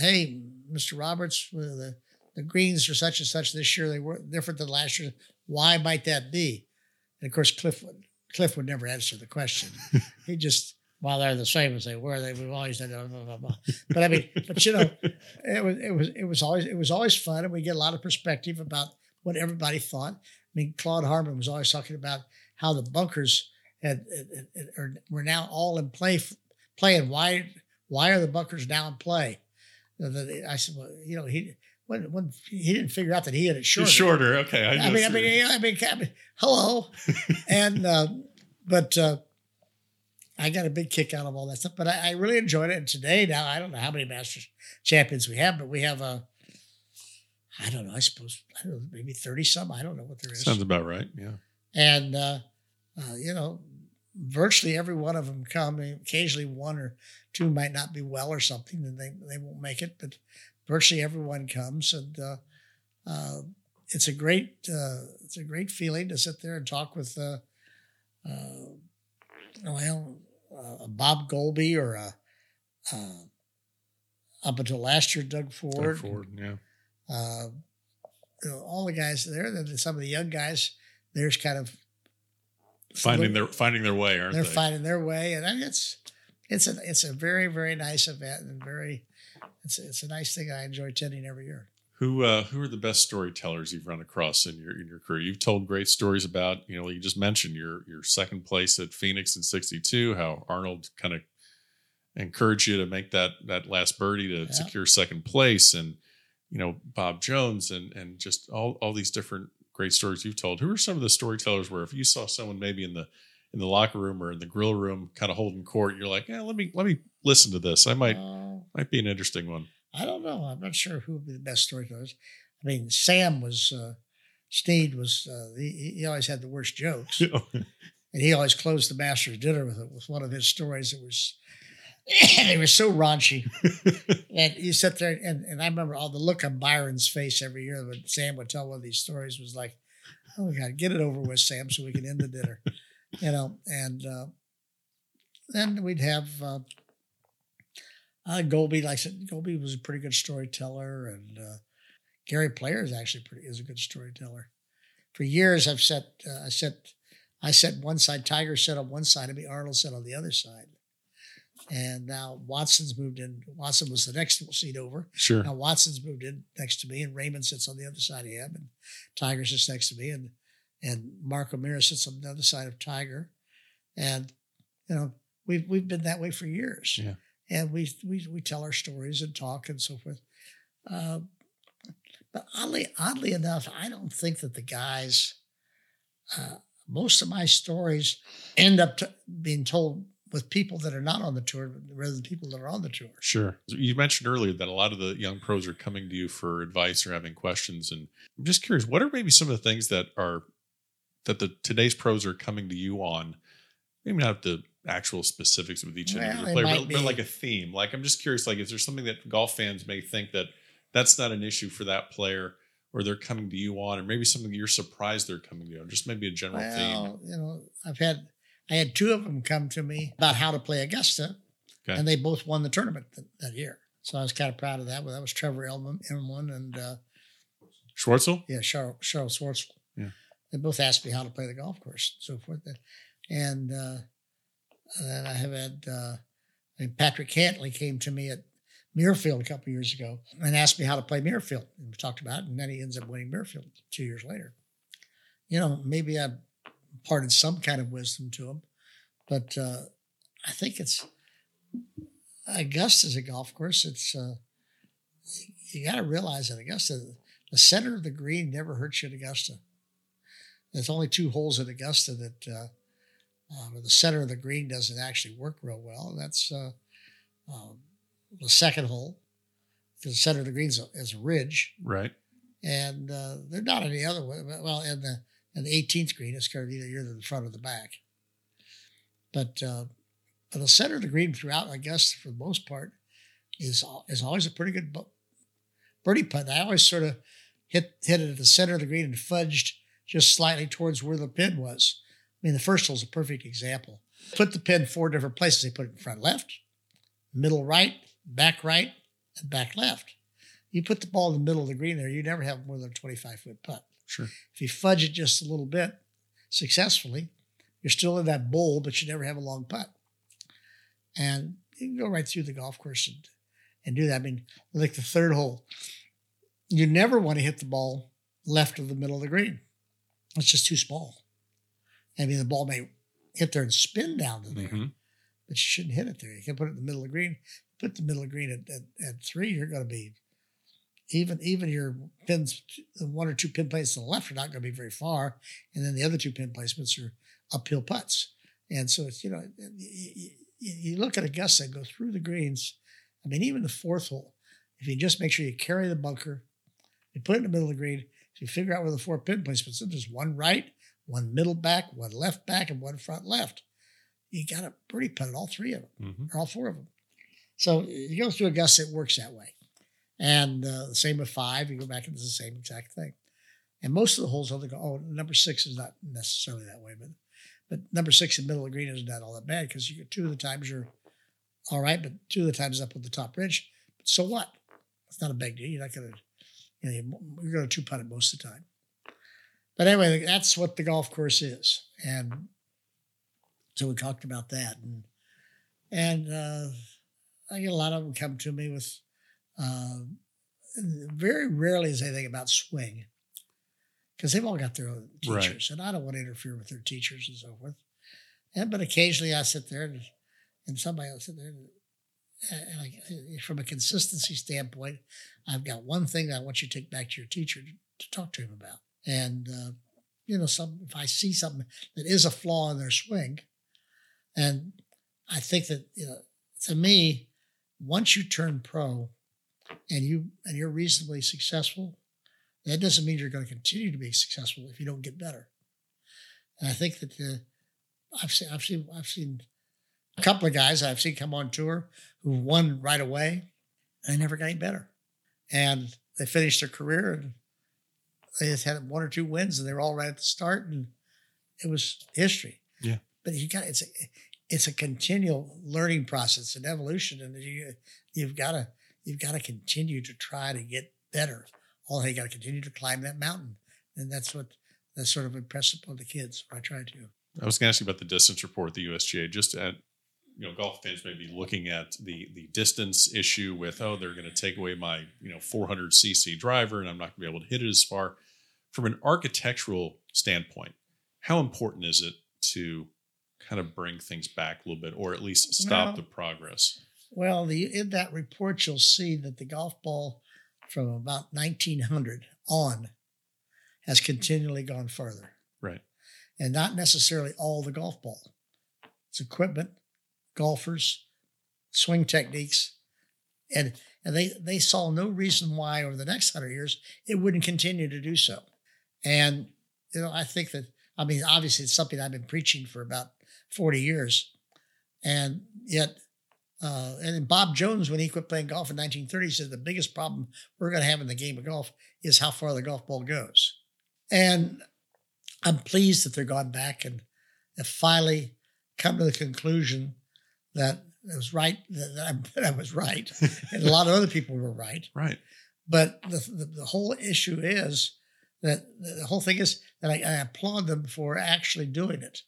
Hey, Mr. Roberts, uh, the the greens are such and such this year. They were different than last year. Why might that be? And of course, Cliff Cliff would never answer the question. he just while they're the same as they were, they we've always done blah, blah, blah. But I mean, but you know, it was it was it was always it was always fun, and we get a lot of perspective about what everybody thought. I mean, Claude Harmon was always talking about how the bunkers had, had, had, are, were now all in play playing. Why why are the bunkers now in play? I said, well, you know, he when, when he didn't figure out that he had it shorter. Shorter, okay. I, I mean, I mean, I mean, I mean, hello, and uh, but uh, I got a big kick out of all that stuff. But I, I, really enjoyed it. And today, now I don't know how many Masters champions we have, but we have a, I don't know, I suppose I don't know, maybe thirty some. I don't know what there is. Sounds about right. Yeah. And uh, uh, you know, virtually every one of them come. Occasionally, one or two might not be well or something, and they they won't make it. But virtually everyone comes, and uh, uh, it's a great uh, it's a great feeling to sit there and talk with uh, uh, well Bob Goalby or a, up until last year Doug Ford, Doug Ford, yeah. You know, all the guys there, then some of the young guys, there's kind of finding their finding their way, aren't they're they? Are finding their way, and it's it's a it's a very very nice event and very it's it's a nice thing I enjoy attending every year. Who uh, who are the best storytellers you've run across in your in your career? You've told great stories about you know you just mentioned your your second place at Phoenix in '62. How Arnold kind of encouraged you to make that that last birdie to yeah. secure second place, and you know Bob Jones and and just all all these different great stories you've told. Who are some of the storytellers where if you saw someone maybe in the in the locker room or in the grill room, kind of holding court, you're like, yeah, let me let me listen to this. I might uh, might be an interesting one. I don't know. I'm not sure who would be the best storytellers. I mean, Sam was uh, Snead was uh, he, he always had the worst jokes, and he always closed the master's dinner with it with one of his stories that was. they were so raunchy, and you sit there and, and I remember all the look on Byron's face every year when Sam would tell one of these stories was like, "Oh God, get it over with, Sam, so we can end the dinner." you know, and uh, then we'd have uh, uh, Goalby. Like I said, Goalby was a pretty good storyteller, and uh, Gary Player is actually pretty is a good storyteller. For years, I've set uh, I set I set one side. Tiger sat on one side of me. Arnold sat on the other side. And now Watson's moved in. Watson was the next seat over. Sure. Now Watson's moved in next to me, and Raymond sits on the other side of him, and Tiger sits next to me, and and Mark O'Meara sits on the other side of Tiger, and you know we've we've been that way for years. Yeah. And we we we tell our stories and talk and so forth. Uh, but oddly oddly enough, I don't think that the guys. Uh, most of my stories end up to being told with people that are not on the tour rather than people that are on the tour. Sure. You mentioned earlier that a lot of the young pros are coming to you for advice or having questions. And I'm just curious, what are maybe some of the things that are that the today's pros are coming to you on? Maybe not the actual specifics with each well, individual player, but, but, like a theme. Like I'm just curious, like is there something that golf fans may think that that's not an issue for that player, or they're coming to you on, or maybe something you're surprised they're coming to you on, just maybe a general well, theme. You know, I've had I had two of them come to me about how to play Augusta, okay. and they both won the tournament that, that, year. So I was kind of proud of that. Well, that was Trevor Immelman, and uh, Schwartzel. Yeah, Charles, Charles Schwartzel. Yeah they both asked me how to play the golf course and so forth. And uh, then I have had uh, I mean, Patrick Cantlay came to me at Muirfield a couple years ago and asked me how to play Muirfield. And we talked about it, and then he ends up winning Muirfield two years later. You know, maybe I imparted some kind of wisdom to him, but uh, I think it's Augusta's a golf course. It's uh, you got to realize that Augusta, the center of the green never hurts you at Augusta. There's only two holes at Augusta that uh, uh, the center of the green doesn't actually work real well. That's uh, um, the second hole. The center of the green is a ridge, right? And uh, they're not any other way. Well, in the in the 18th green, it's kind of either you're the front or the back. But uh, But the center of the green throughout, I guess, for the most part, is is always a pretty good birdie putt. I always sort of hit hit it at the center of the green and fudged just slightly towards where the pin was. I mean, the first hole is a perfect example. Put the pin four different places. They put it in front left, middle right, back right, and back left. You put the ball in the middle of the green there, you never have more than a 25 foot putt. Sure. If you fudge it just a little bit successfully, you're still in that bowl, but you never have a long putt. And you can go right through the golf course and, and do that. I mean, like the third hole, you never want to hit the ball left of the middle of the green. It's just too small. I mean, the ball may hit there and spin down to there, Mm-hmm. but you shouldn't hit it there. You can put it in the middle of the green. Put the middle of the green at, at, at three, you're going to be even even your pins, one or two pin placements to the left are not going to be very far, and then the other two pin placements are uphill putts. And so it's you know you, you look at Augusta and go through the greens. I mean, even the fourth hole, if you just make sure you carry the bunker, you put it in the middle of the green, so you figure out where the four pin placements are. There's one right, one middle back, one left back, and one front left. You got a birdie putt at all three of them, Mm-hmm. or all four of them. So you go through Augusta, it works that way. And uh, the same with five, you go back and it's the same exact thing. And most of the holes, other go, oh, number six is not necessarily that way, but but number six in middle of the green isn't that all that bad because you get two of the times you're all right, but two of the times up with the top ridge. So what? It's not a big deal. You're not going to, you know, you're going to two putt it most of the time. But anyway, that's what the golf course is, and so we talked about that, and and uh, I get a lot of them come to me with. Uh, very rarely is anything about swing because they've all got their own Right. teachers, and I don't want to interfere with their teachers and so forth. And but occasionally I sit there and, and somebody will sit there and, and I, from a consistency standpoint, I've got one thing that I want you to take back to your teacher to, to talk to him about. And uh, you know, some if I see something that is a flaw in their swing, and I think that you know, to me, once you turn pro, and you and you're reasonably successful, that doesn't mean you're going to continue to be successful if you don't get better. And I think that the, I've seen I've seen I've seen a couple of guys I've seen come on tour who won right away and they never got any better. And they finished their career and they just had one or two wins and they were all right at the start and it was history. Yeah. But you got it's a it's a continual learning process and evolution and you you've got to you've got to continue to try to get better. Oh, all you got to continue to climb that mountain. And that's what that's sort of impressed upon the kids. I try to. I was going to ask you about the distance report, the USGA. Just at you know, golf fans may be looking at the the distance issue with oh, they're going to take away my you know 400 cc driver, and I'm not going to be able to hit it as far. From an architectural standpoint, how important is it to kind of bring things back a little bit, or at least stop Well- the progress? Well, the, in that report, you'll see that the golf ball from about 1900 on has continually gone further, Right. and not necessarily all the golf ball. It's equipment, golfers, swing techniques, and and they they saw no reason why over the next hundred years it wouldn't continue to do so. And you know, I think that I mean, obviously, it's something I've been preaching for about 40 years, and yet uh, and then Bob Jones, when he quit playing golf in 1930, said the biggest problem we're going to have in the game of golf is how far the golf ball goes. And I'm pleased that they're gone back and have finally come to the conclusion that it was right, that I, that I was right, and a lot of other people were right. Right. But the, the, the whole issue is that the whole thing is that I, I applaud them for actually doing it.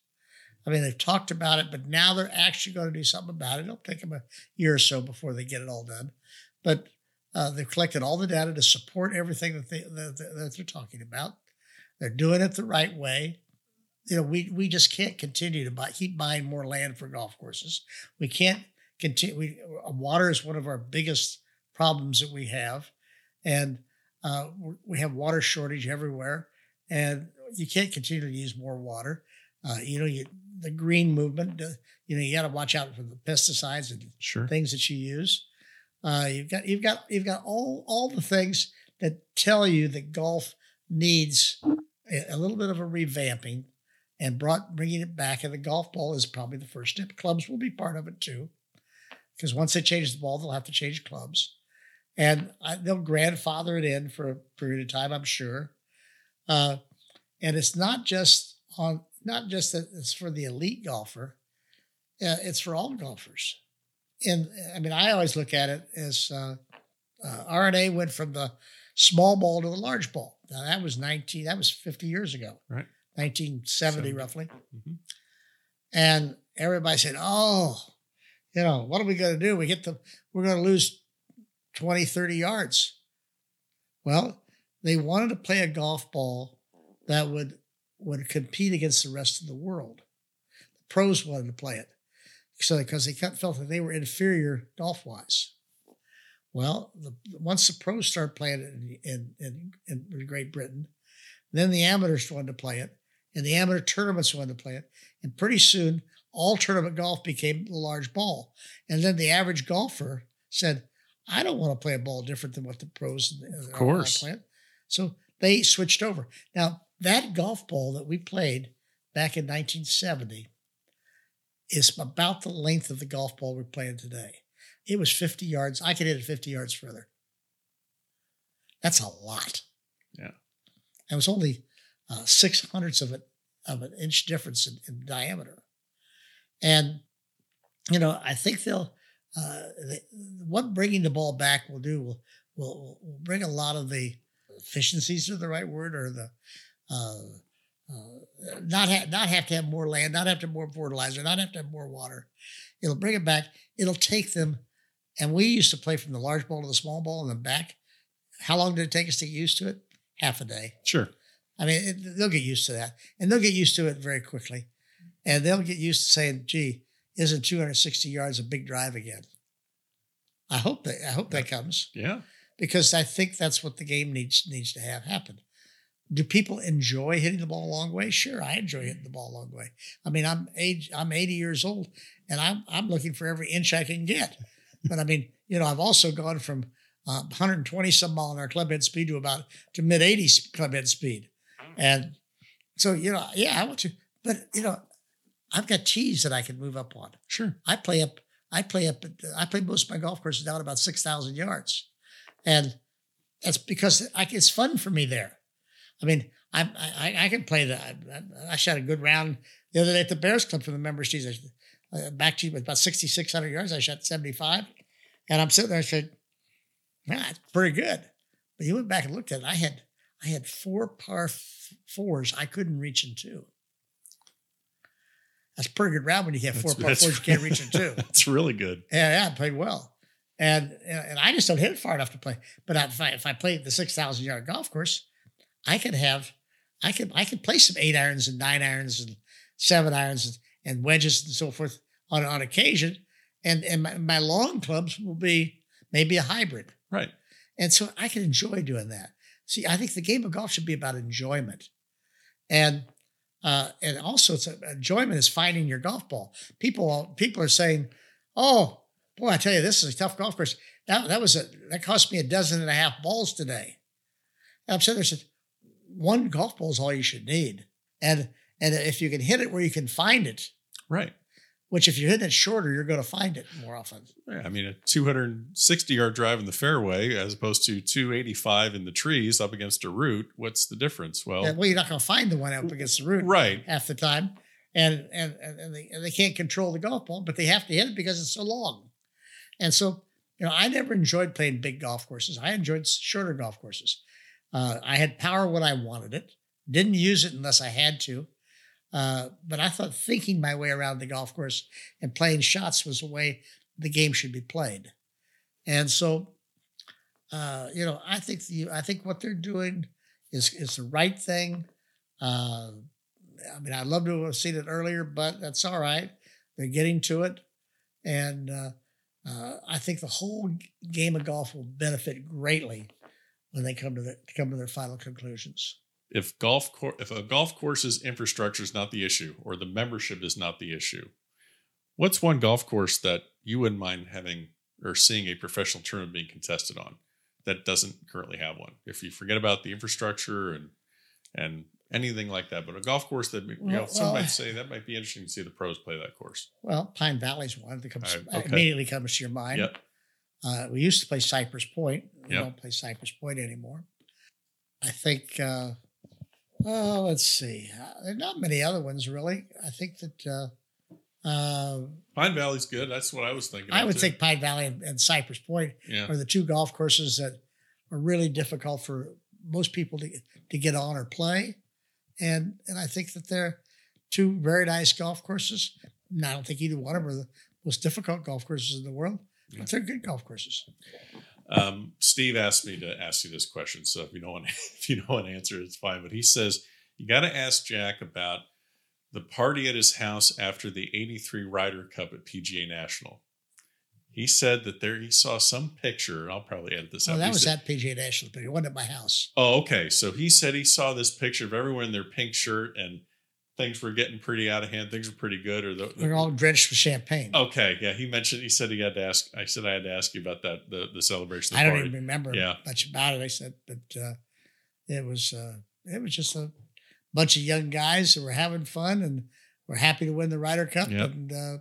I mean, they've talked about it, but now they're actually going to do something about it. It'll take them a year or so before they get it all done. But uh, they've collected all the data to support everything that, they, that, that they're talking about. They're doing it the right way. You know, we we just can't continue to buy, keep buying more land for golf courses. We can't continue. We, water is one of our biggest problems that we have, and uh, we have water shortage everywhere, and you can't continue to use more water. Uh, you know, you, the green movement. You know, you got to watch out for the pesticides and Sure. things that you use. Uh, you've got you've got you've got all all the things that tell you that golf needs a, a little bit of a revamping, and brought bringing it back. And the golf ball is probably the first step. Clubs will be part of it too, because once they change the ball, they'll have to change clubs, and I, they'll grandfather it in for a period of time, I'm sure. Uh, and it's not just on not just that it's for the elite golfer, uh, it's for all golfers. And I mean, I always look at it as uh, uh, R&A went from the small ball to the large ball. Now that was 19, that was 50 years ago. Right. 1970 70. roughly. Mhm. And everybody said, oh, you know, what are we going to do? We get the, we're going to lose 20, 30 yards. Well, they wanted to play a golf ball that would, would compete against the rest of the world. The pros wanted to play it. So, because they felt that they were inferior golf wise. Well, the, once the pros started playing it in, in, in, in Great Britain, then the amateurs wanted to play it, and the amateur tournaments wanted to play it. And pretty soon, all tournament golf became the large ball. And then the average golfer said, I don't want to play a ball different than what the pros of course. So they switched over. Now, that golf ball that we played back in 1970 is about the length of the golf ball we're playing today. It was 50 yards. I could hit it 50 yards further. That's a lot. Yeah. It was only uh, six hundredths of it of an inch difference in, in diameter, and you know I think they'll uh, they, what bringing the ball back will do will, will will bring a lot of the efficiencies are the right word or the uh, uh, not ha- not have to have more land, not have to have more fertilizer, not have to have more water. It'll bring it back. It'll take them, and we used to play from the large ball to the small ball and then back. How long did it take us to get used to it? Half a day. Sure. I mean, it, they'll get used to that, and they'll get used to it very quickly, and they'll get used to saying, "Gee, isn't 260 yards a big drive again?" I hope that I hope that comes Yeah. because I think that's what the game needs needs to have happen. Do people enjoy hitting the ball a long way? Sure, I enjoy hitting the ball a long way. I mean, I'm age I'm 80 years old, and I'm I'm looking for every inch I can get. But I mean, you know, I've also gone from uh, 120 some mile an hour club head speed to about to mid 80s club head speed, and so you know, yeah, I want to, but you know, I've got tees that I can move up on. Sure. I play up. I play up. I play most of my golf courses down about six thousand yards, and that's because I, it's fun for me there. I mean, I I, I can play the. I, I shot a good round the other day at the Bears Club for the members' tees. Uh, back to about sixty six hundred yards. I shot seventy five, and I'm sitting there. and said, "Man, that's pretty good." But you went back and looked at it. I had I had four par f- fours I couldn't reach in two. That's a pretty good round when you get four par fours you can't reach in two. That's really good. Yeah, yeah, I played well, and and I just don't hit it far enough to play. But if I if I played the six thousand yard golf course, I could have, I could I could play some eight irons and nine irons and seven irons and, and wedges and so forth on on occasion, and and my, my long clubs will be maybe a hybrid, Right. and so I can enjoy doing that. See, I think the game of golf should be about enjoyment, and uh, and also it's a, enjoyment is finding your golf ball. People people are saying, "Oh, boy, I tell you, this is a tough golf course. That that was a that cost me a dozen and a half balls today." I'm sitting there said, "One golf ball is all you should need, and and if you can hit it where you can find it, Right. Which if you're hitting it shorter, you're going to find it more often." Yeah, I mean, a 260 yard drive in the fairway as opposed to 285 in the trees up against a root. What's the difference? Well, Yeah, well, you're not going to find the one up against the root. right. half the time, and and and, and, they, and they can't control the golf ball, but they have to hit it because it's so long. And so, you know, I never enjoyed playing big golf courses. I enjoyed shorter golf courses. Uh, I had power when I wanted it. Didn't use it unless I had to. Uh, but I thought thinking my way around the golf course and playing shots was the way the game should be played. And so, uh, you know, I think the I think what they're doing is is the right thing. Uh, I mean, I'd love to have seen it earlier, but that's all right. They're getting to it, and uh, uh, I think the whole game of golf will benefit greatly when they come to the, come to their final conclusions. If golf cour- if a golf course's infrastructure is not the issue or the membership is not the issue, what's one golf course that you wouldn't mind having or seeing a professional tournament being contested on that doesn't currently have one? If you forget about the infrastructure and and anything like that. But a golf course that you know, Well, some well, might say that might be interesting to see the pros play that course. Well, Pine Valley's one that comes right, okay. immediately comes to your mind. Yep. Uh, we used to play Cypress Point. We Yep. don't play Cypress Point anymore. I think. Uh, oh, let's see. Uh, there are not many other ones really. I think that. Uh, uh, Pine Valley's good. That's what I was thinking. I would too. think Pine Valley and, and Cypress Point Yeah. are the two golf courses that are really difficult for most people to to get on or play, and and I think that they're two very nice golf courses. And I don't think either one of them are the most difficult golf courses in the world, Yeah. but they're good golf courses. Um, Steve asked me to ask you this question, so if you don't want if you don't want to answer, it's fine. But he says you got to ask Jack about the party at his house after the '83 Ryder Cup at PGA National. He said that there he saw some picture, and I'll probably edit this Oh, out. that He was said- at PGA National, but it wasn't at my house. Oh, okay. So he said he saw this picture of everyone in their pink shirt, and things were getting pretty out of hand. Things were pretty good, or the, They're all drenched with champagne. Okay, yeah, he mentioned. He said he had to ask. I said I had to ask you about that the the celebration. of I don't party. even remember Yeah. much about it. I said, but uh, it was uh, it was just a bunch of young guys who were having fun and were happy to win the Ryder Cup. Yep. And uh,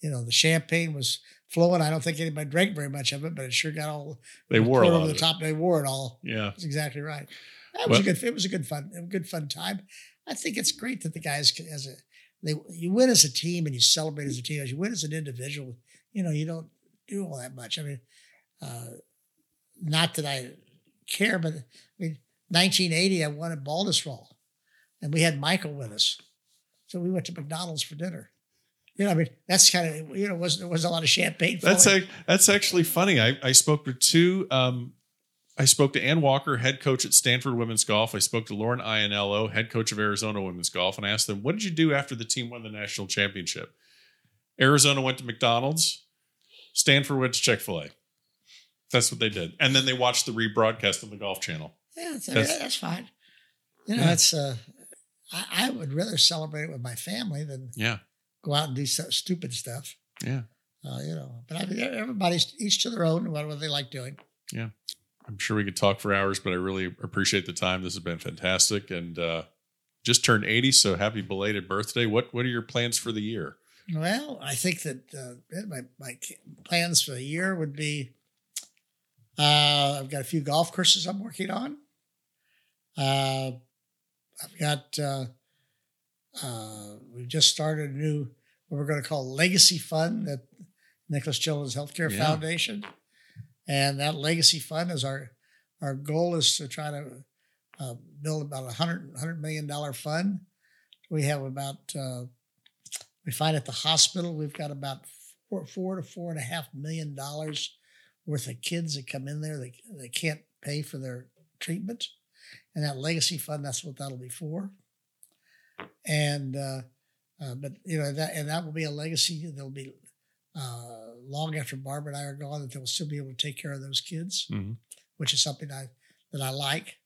you know, the champagne was flowing. I don't think anybody drank very much of it, but it sure got all They wore a lot over the top. They wore it all. Yeah, That's exactly right. That was Well- a good. It was a good fun. A good fun time. I think it's great that the guys can- as a they you win as a team and you celebrate as a team. As you win as an individual, you know you don't do all that much. I mean, uh, not that I care, but I mean, 1980 I won at Baltusrol, and we had Michael with us, so we went to McDonald's for dinner. You know, I mean, that's kind of you know, was there was a lot of champagne. that's a, that's actually funny. I I spoke to two. Um, I spoke to Anne Walker, head coach at Stanford Women's Golf. I spoke to Lauren Ianello, head coach of Arizona Women's Golf, and I asked them, "What did you do after the team won the national championship?" Arizona went to McDonald's. Stanford went to Chick Fil A. That's what they did, and then they watched the rebroadcast on the Golf Channel. Yeah, that's, That's- that's, fine. You know, Yeah. it's uh, I, I would rather celebrate it with my family than Yeah, go out and do so, stupid stuff. yeah. Uh, you know, but I mean, everybody's each to their own, whatever they like doing. I'm sure we could talk for hours, but I really appreciate the time. This has been fantastic, and uh, just turned 80, so happy belated birthday. What What are your plans for the year? Well, I think that uh, my my plans for the year would be. Uh, I've got a few golf courses I'm working on. Uh, I've got. Uh, uh, we've just started a new what we're going to call Legacy Fund at Nicklaus Children's Healthcare Yeah. Foundation, and that Legacy Fund is our our goal is to try to uh, build about a hundred hundred million dollar fund. We have about uh, we find at the hospital we've got about four, four to four and a half million dollars worth of kids that come in there that they can't pay for their treatment, and that legacy fund that's what that'll be for. And uh, uh, but you know that and that will be a legacy. There'll be uh, long after Barbara and I are gone that they'll still be able to take care of those kids, Mhm. which is something I that I like.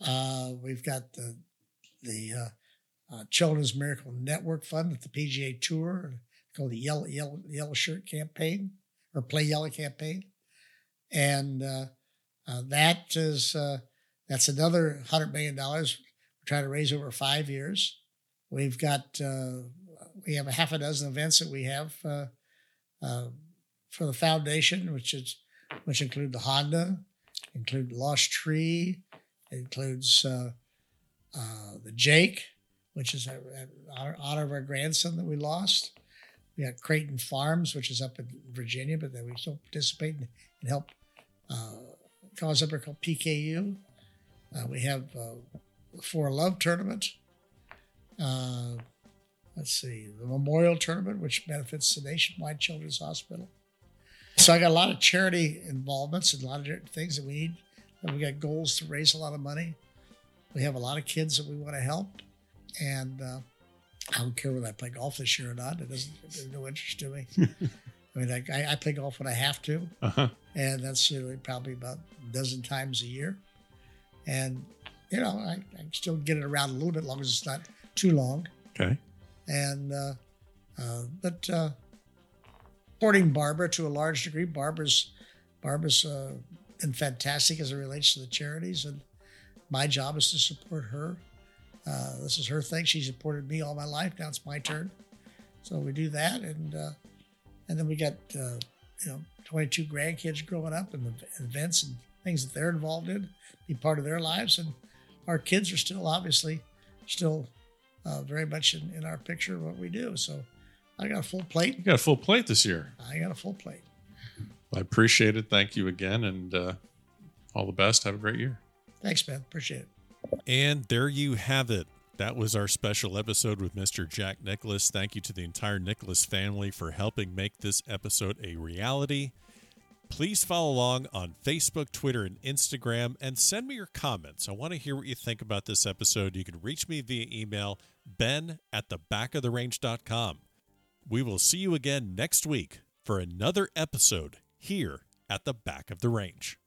Uh, we've got the the uh, uh, Children's Miracle Network Fund at the PGA Tour called the Yellow Yellow Yellow Shirt Campaign or Play Yellow Campaign, and uh, uh, that is uh, that's another hundred million dollars we're trying to raise over five years. We've got uh, we have a half a dozen events that we have uh, for the foundation, which is which include the Honda, include Lost Tree, includes uh, uh, the Jake, which is honor of our grandson that we lost. We got Creighton Farms, which is up in Virginia, but that we still participate and, and help uh, cause up called PKU. Uh, we have the For Love tournament. Uh, let's see, the Memorial Tournament, which benefits the Nationwide Children's Hospital. So I got a lot of charity involvements and a lot of different things that we need. And we got goals to raise a lot of money. We have a lot of kids that we want to help, and uh, I don't care whether I play golf this year or not. It doesn't. There's no interest to me. I mean, I, I- play golf when I have to, Uh-huh. and that's usually probably about a dozen times a year. And you know, I, I still get it around a little bit, long as it's not too long. Okay. And uh, uh, but uh, supporting Barbara to a large degree, Barbara's Barbara's uh, been fantastic as it relates to the charities, and my job is to support her. Uh, this is her thing. She supported me all my life. Now it's my turn. So we do that, and uh, and then we got uh, you know 22 grandkids growing up, and the events and things that they're involved in, be part of their lives, and our kids are still obviously still uh, very much in, in our picture of what we do. So I got a full plate. You got a full plate this year. I got a full plate. I appreciate it. Thank you again, and uh, all the best. Have a great year. Thanks, man. Appreciate it. And there you have it. That was our special episode with Mr. Jack Nicklaus. Thank you to the entire Nicklaus family for helping make this episode a reality. Please follow along on Facebook, Twitter, and Instagram and send me your comments. I want to hear what you think about this episode. You can reach me via email, ben at the back of the range.com. We will see you again next week for another episode here at the back of the range.